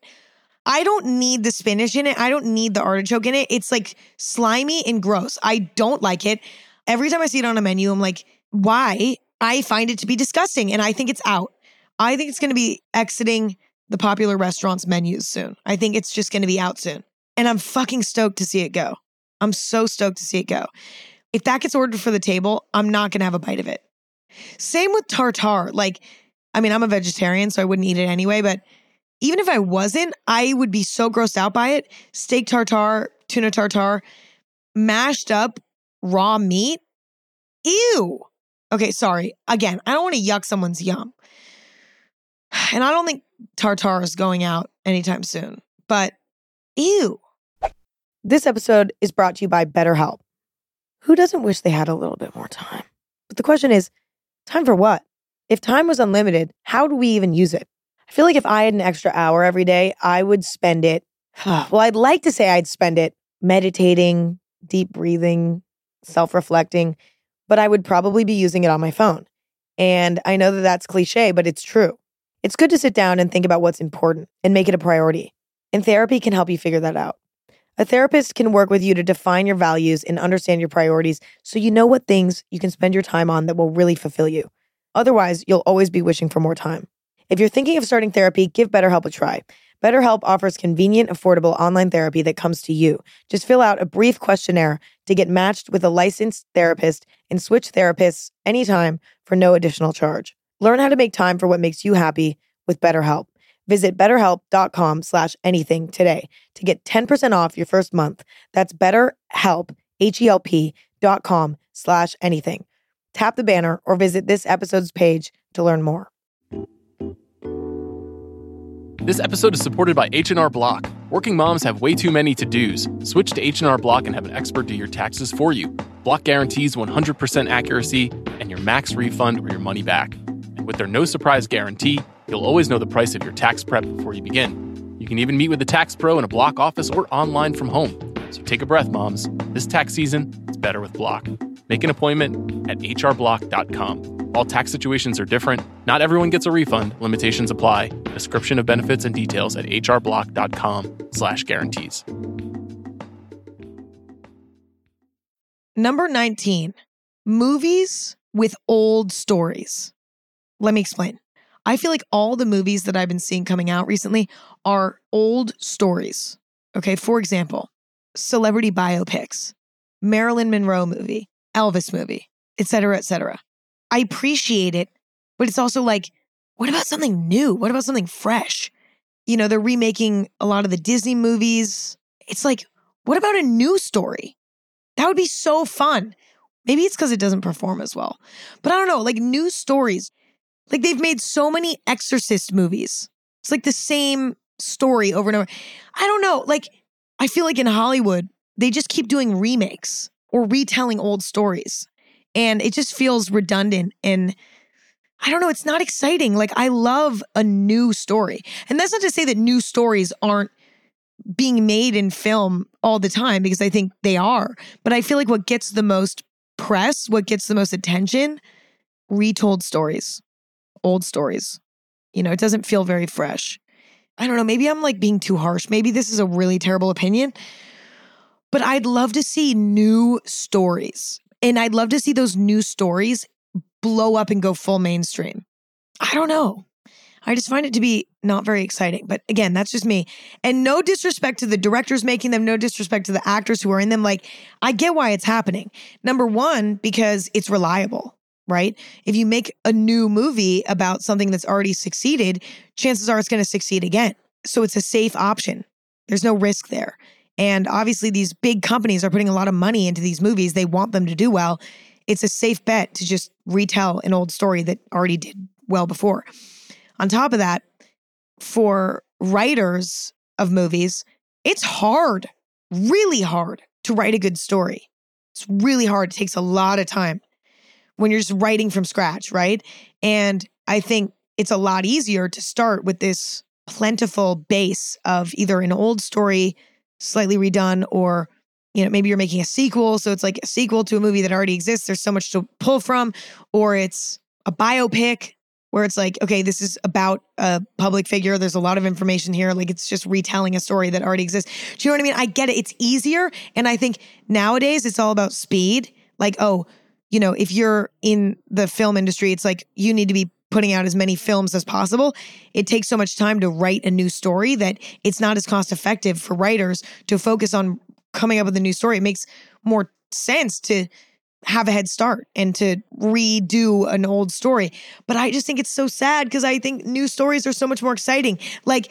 I don't need the spinach in it. I don't need the artichoke in it. It's like slimy and gross. I don't like it. Every time I see it on a menu, I'm like, why? I find it to be disgusting and I think it's out. I think it's going to be exiting the popular restaurants' menus soon. I think it's just going to be out soon. And I'm fucking stoked to see it go. I'm so stoked to see it go. If that gets ordered for the table, I'm not going to have a bite of it. Same with tartar. Like, I mean, I'm a vegetarian, so I wouldn't eat it anyway, but even if I wasn't, I would be so grossed out by it. Steak tartar, tuna tartar, mashed up raw meat. Ew. Okay, sorry. Again, I don't want to yuck someone's yum. And I don't think tartar is going out anytime soon, but ew. This episode is brought to you by BetterHelp. Who doesn't wish they had a little bit more time? But the question is time for what? If time was unlimited, how do we even use it? I feel like if I had an extra hour every day, I would spend it. Well, I'd like to say I'd spend it meditating, deep breathing, self reflecting, but I would probably be using it on my phone. And I know that that's cliche, but it's true. It's good to sit down and think about what's important and make it a priority. And therapy can help you figure that out. A therapist can work with you to define your values and understand your priorities so you know what things you can spend your time on that will really fulfill you. Otherwise, you'll always be wishing for more time. If you're thinking of starting therapy, give BetterHelp a try. BetterHelp offers convenient, affordable online therapy that comes to you. Just fill out a brief questionnaire to get matched with a licensed therapist and switch therapists anytime for no additional charge. Learn how to make time for what makes you happy with BetterHelp. Visit betterhelp.com slash anything today to get 10% off your first month. That's betterhelp, H-E-L-P dot com slash anything. Tap the banner or visit this episode's page to learn more. This episode is supported by H&R Block. Working moms have way too many to-dos. Switch to H&R Block and have an expert do your taxes for you. Block guarantees 100% accuracy and your max refund or your money back. And with their no surprise guarantee, you'll always know the price of your tax prep before you begin. You can even meet with a tax pro in a Block office or online from home. So take a breath, moms. This tax season, it's better with Block. Make an appointment at hrblock.com. All tax situations are different. Not everyone gets a refund. Limitations apply. Description of benefits and details at hrblock.com/slash guarantees. Number 19, movies with old stories. Let me explain. I feel like all the movies that I've been seeing coming out recently are old stories. Okay, for example, celebrity biopics, Marilyn Monroe movie, Elvis movie, etc., etc. I appreciate it, but it's also like, what about something new? What about something fresh? You know, they're remaking a lot of the Disney movies. It's like, what about a new story? That would be so fun. Maybe it's because it doesn't perform as well. But I don't know, like new stories. Like they've made so many Exorcist movies. It's like the same story over and over. I don't know. Like, I feel like in Hollywood, they just keep doing remakes or retelling old stories. And it just feels redundant and I don't know, it's not exciting. Like I love a new story. And that's not to say that new stories aren't being made in film all the time because I think they are. But I feel like what gets the most press, what gets the most attention, retold stories, old stories. You know, it doesn't feel very fresh. I don't know, maybe I'm like being too harsh. Maybe this is a really terrible opinion. But I'd love to see new stories. And I'd love to see those new stories blow up and go full mainstream. I don't know. I just find it to be not very exciting. But again, that's just me. And no disrespect to the directors making them, no disrespect to the actors who are in them. Like, I get why it's happening. Number one, because it's reliable, right? If you make a new movie about something that's already succeeded, chances are it's going to succeed again. So it's a safe option. There's no risk there. And obviously, these big companies are putting a lot of money into these movies. They want them to do well. It's a safe bet to just retell an old story that already did well before. On top of that, for writers of movies, it's hard, really hard to write a good story. It's really hard. It takes a lot of time when you're just writing from scratch, right? And I think it's a lot easier to start with this plentiful base of either an old story slightly redone or you know maybe you're making a sequel. So it's like a sequel to a movie that already exists. There's so much to pull from. Or it's a biopic where it's like okay this is about a public figure. There's a lot of information here. Like it's just retelling a story that already exists. Do you know what i mean? I get it. It's easier. And i think nowadays it's all about speed. Like oh you know if you're in the film industry it's like you need to be putting out as many films as possible, it takes so much time to write a new story that it's not as cost effective for writers to focus on coming up with a new story. It makes more sense to have a head start and to redo an old story. But I just think it's so sad because I think new stories are so much more exciting. Like,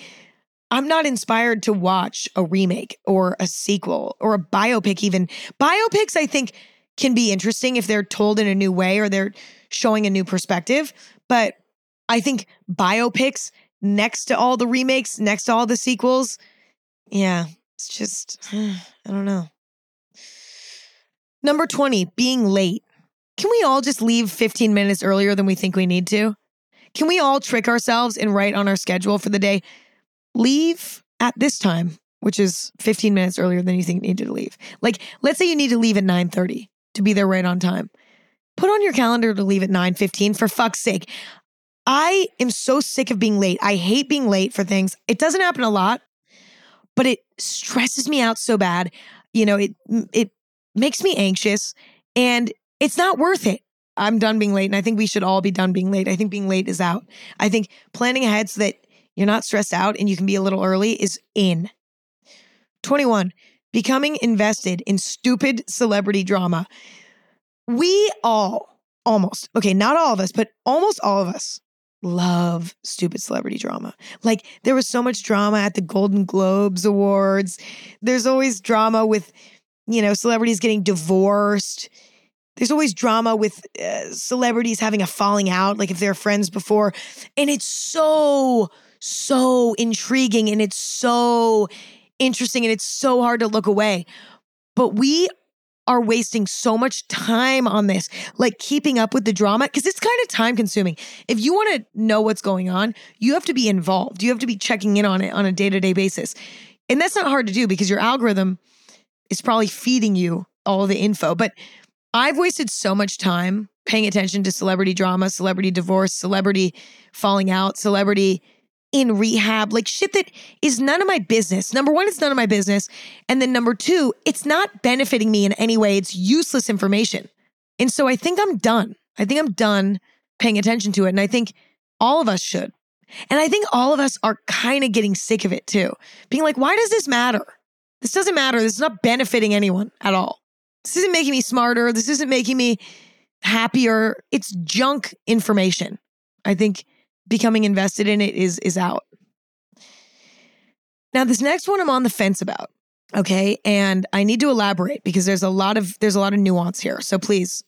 I'm not inspired to watch a remake or a sequel or a biopic, even. Biopics, I think, can be interesting if they're told in a new way or they're showing a new perspective. But I think biopics next to all the remakes, next to all the sequels, yeah, it's just, I don't know. Number 20, being late. Can we all just leave 15 minutes earlier than we think we need to? Can we all trick ourselves and write on our schedule for the day? Leave at this time, which is 15 minutes earlier than you think you need to leave. Like, let's say you need to leave at 9:30 to be there right on time. Put on your calendar to leave at 9:15 for fuck's sake. I am so sick of being late. I hate being late for things. It doesn't happen a lot, but it stresses me out so bad. You know, it it makes me anxious and it's not worth it. I'm done being late and I think we should all be done being late. I think being late is out. I think planning ahead so that you're not stressed out and you can be a little early is in. 21. Becoming invested in stupid celebrity drama. We all, almost, okay, not all of us, but almost all of us love stupid celebrity drama. Like there was so much drama at the Golden Globes Awards. There's always drama with, you know, celebrities getting divorced. There's always drama with uh, celebrities having a falling out, like if they're friends before. And it's so, so intriguing and it's so interesting and it's so hard to look away. But we are wasting so much time on this, like keeping up with the drama, because it's kind of time consuming. If you want to know what's going on, you have to be involved. You have to be checking in on it on a day to day basis. And that's not hard to do because your algorithm is probably feeding you all the info. But I've wasted so much time paying attention to celebrity drama, celebrity divorce, celebrity falling out, celebrity in rehab, like shit that is none of my business. Number one, it's none of my business. And then number two, it's not benefiting me in any way. It's useless information. And so I think I'm done. I think I'm done paying attention to it. And I think all of us should. And I think all of us are kind of getting sick of it too. Being like, why does this matter? This doesn't matter. This is not benefiting anyone at all. This isn't making me smarter. This isn't making me happier. It's junk information. I think becoming invested in it is is out. Now this next one I'm on the fence about. Okay? And I need to elaborate because there's a lot of there's a lot of nuance here. So please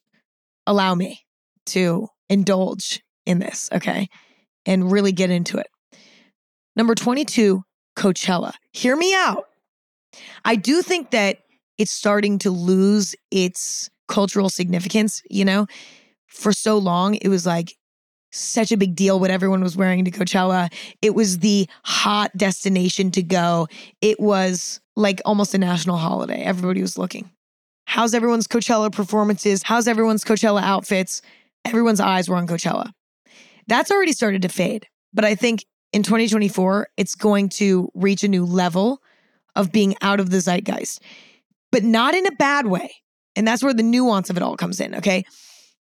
allow me to indulge in this, okay? And really get into it. Number 22, Coachella. Hear me out. I do think that it's starting to lose its cultural significance, you know? For so long, it was like such a big deal what everyone was wearing to Coachella. It was the hot destination to go. It was like almost a national holiday. Everybody was looking. How's everyone's Coachella performances? How's everyone's Coachella outfits? Everyone's eyes were on Coachella. That's already started to fade. But I think in 2024, it's going to reach a new level of being out of the zeitgeist, but not in a bad way. And that's where the nuance of it all comes in. Okay.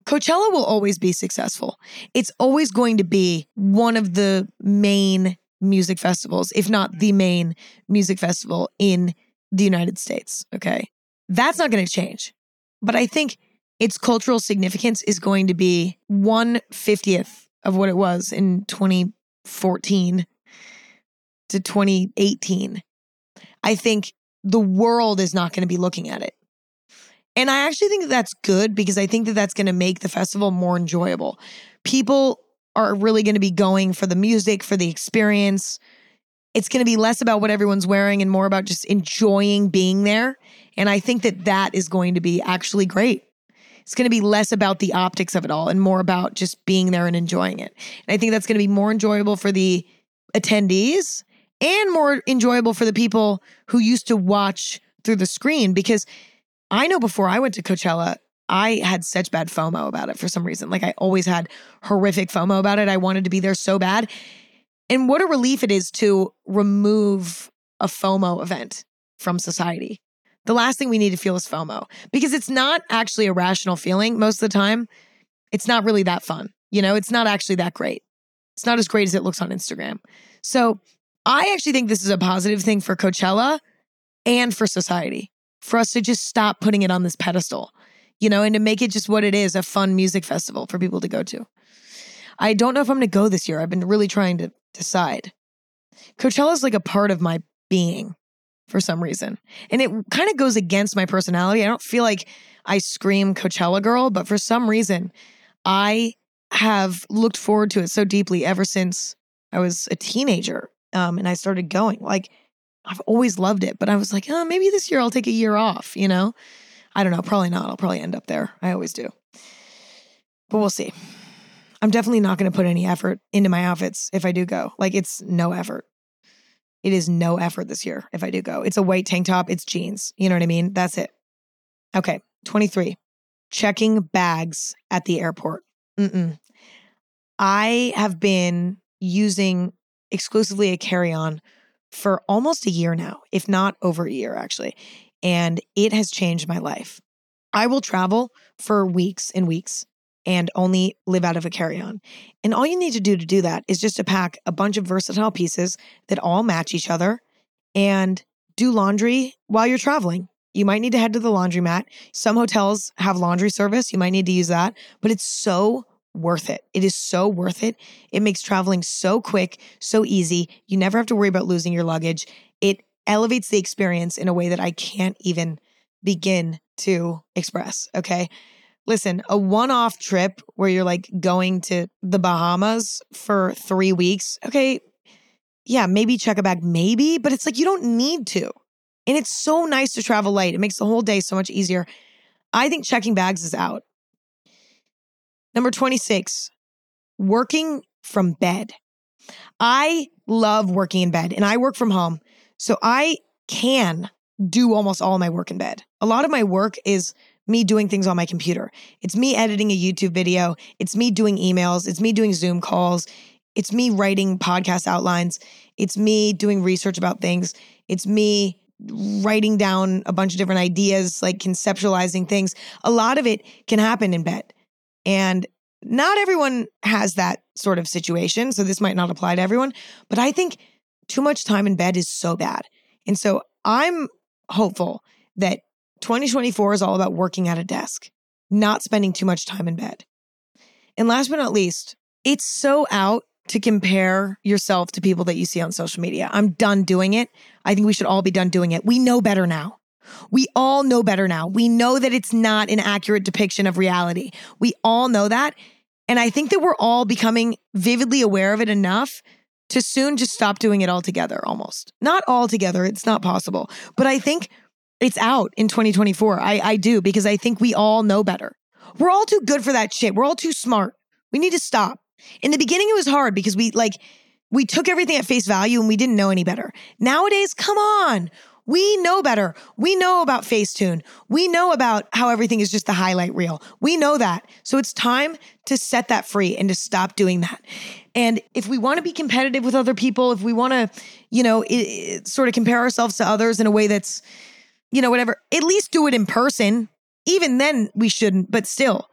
Coachella will always be successful. It's always going to be one of the main music festivals, if not the main music festival in the United States. Okay. That's not going to change. But I think its cultural significance is going to be 150th of what it was in 2014 to 2018. I think the world is not going to be looking at it. And I actually think that that's good because I think that that's going to make the festival more enjoyable. People are really going to be going for the music, for the experience. It's going to be less about what everyone's wearing and more about just enjoying being there. And I think that that is going to be actually great. It's going to be less about the optics of it all and more about just being there and enjoying it. And I think that's going to be more enjoyable for the attendees and more enjoyable for the people who used to watch through the screen because I know before I went to Coachella, I had such bad FOMO about it for some reason. Like I always had horrific FOMO about it. I wanted to be there so bad. And what a relief it is to remove a FOMO event from society. The last thing we need to feel is FOMO because it's not actually a rational feeling most of the time. It's not really that fun. You know, it's not actually that great. It's not as great as it looks on Instagram. So I actually think this is a positive thing for Coachella and for society for us to just stop putting it on this pedestal, you know, and to make it just what it is a fun music festival for people to go to. I don't know if I'm going to go this year. I've been really trying to decide. Coachella is like a part of my being for some reason. And it kind of goes against my personality. I don't feel like I scream Coachella girl, but for some reason, I have looked forward to it so deeply ever since I was a teenager um, and I started going. Like, I've always loved it, but I was like, oh, maybe this year I'll take a year off, you know? I don't know, probably not. I'll probably end up there. I always do. But we'll see. I'm definitely not going to put any effort into my outfits if I do go. Like it's no effort. It is no effort this year if I do go. It's a white tank top, it's jeans. You know what I mean? That's it. Okay, 23. Checking bags at the airport. Mm-mm. I have been using exclusively a carry on for almost a year now, if not over a year, actually. And it has changed my life. I will travel for weeks and weeks and only live out of a carry on. And all you need to do to do that is just to pack a bunch of versatile pieces that all match each other and do laundry while you're traveling. You might need to head to the laundromat. Some hotels have laundry service. You might need to use that, but it's so worth it. It is so worth it. It makes traveling so quick, so easy. You never have to worry about losing your luggage. It elevates the experience in a way that I can't even begin to express. Okay. Listen, a one off trip where you're like going to the Bahamas for three weeks. Okay. Yeah, maybe check a bag, maybe, but it's like you don't need to. And it's so nice to travel light. It makes the whole day so much easier. I think checking bags is out. Number 26, working from bed. I love working in bed and I work from home. So I can do almost all my work in bed. A lot of my work is me doing things on my computer. It's me editing a YouTube video. It's me doing emails. It's me doing Zoom calls. It's me writing podcast outlines. It's me doing research about things. It's me writing down a bunch of different ideas, like conceptualizing things. A lot of it can happen in bed. And not everyone has that sort of situation. So this might not apply to everyone, but I think too much time in bed is so bad. And so I'm hopeful that 2024 is all about working at a desk, not spending too much time in bed. And last but not least, it's so out to compare yourself to people that you see on social media. I'm done doing it. I think we should all be done doing it. We know better now. We all know better now. We know that it's not an accurate depiction of reality. We all know that. And I think that we're all becoming vividly aware of it enough to soon just stop doing it altogether almost. Not altogether, it's not possible. But I think it's out in 2024. I, I do because I think we all know better. We're all too good for that shit. We're all too smart. We need to stop. In the beginning, it was hard because we like, we took everything at face value and we didn't know any better. Nowadays, come on. We know better. We know about Facetune. We know about how everything is just the highlight reel. We know that. So it's time to set that free and to stop doing that. And if we want to be competitive with other people, if we want to, you know, it, it, sort of compare ourselves to others in a way that's, you know, whatever, at least do it in person. Even then, we shouldn't, but still,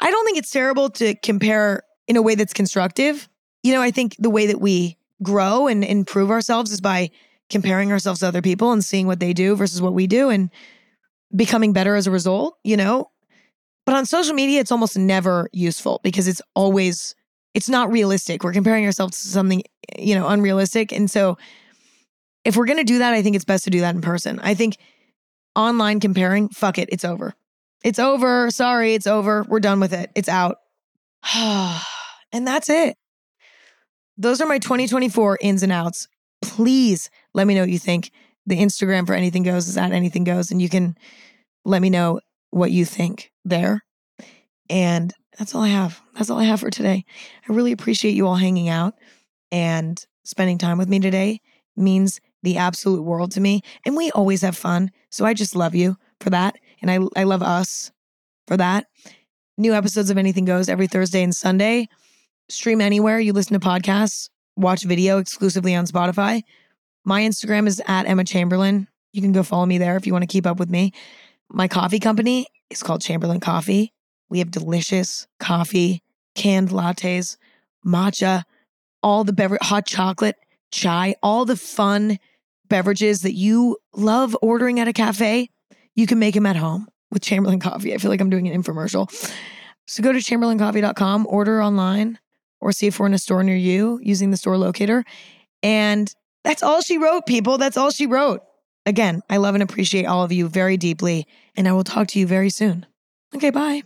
I don't think it's terrible to compare in a way that's constructive. You know, I think the way that we grow and improve ourselves is by comparing ourselves to other people and seeing what they do versus what we do and becoming better as a result, you know? But on social media, it's almost never useful because it's always, it's not realistic. We're comparing ourselves to something, you know, unrealistic. And so if we're going to do that, I think it's best to do that in person. I think online comparing, fuck it, it's over. It's over. Sorry, it's over. We're done with it. It's out. and that's it. Those are my 2024 ins and outs please let me know what you think. The Instagram for Anything Goes is at Anything Goes, and you can let me know what you think there. And that's all I have. That's all I have for today. I really appreciate you all hanging out and spending time with me today. Means the absolute world to me. And we always have fun. So I just love you for that. And I, I love us for that. New episodes of Anything Goes every Thursday and Sunday. Stream anywhere you listen to podcasts watch video exclusively on Spotify. My Instagram is at Emma Chamberlain. You can go follow me there if you want to keep up with me. My coffee company is called Chamberlain Coffee. We have delicious coffee, canned lattes, matcha, all the beverage, hot chocolate, chai, all the fun beverages that you love ordering at a cafe. You can make them at home with Chamberlain Coffee. I feel like I'm doing an infomercial. So go to chamberlaincoffee.com, order online or see if we're in a store near you using the store locator. And that's all she wrote, people. That's all she wrote. Again, I love and appreciate all of you very deeply, and I will talk to you very soon. Okay, bye.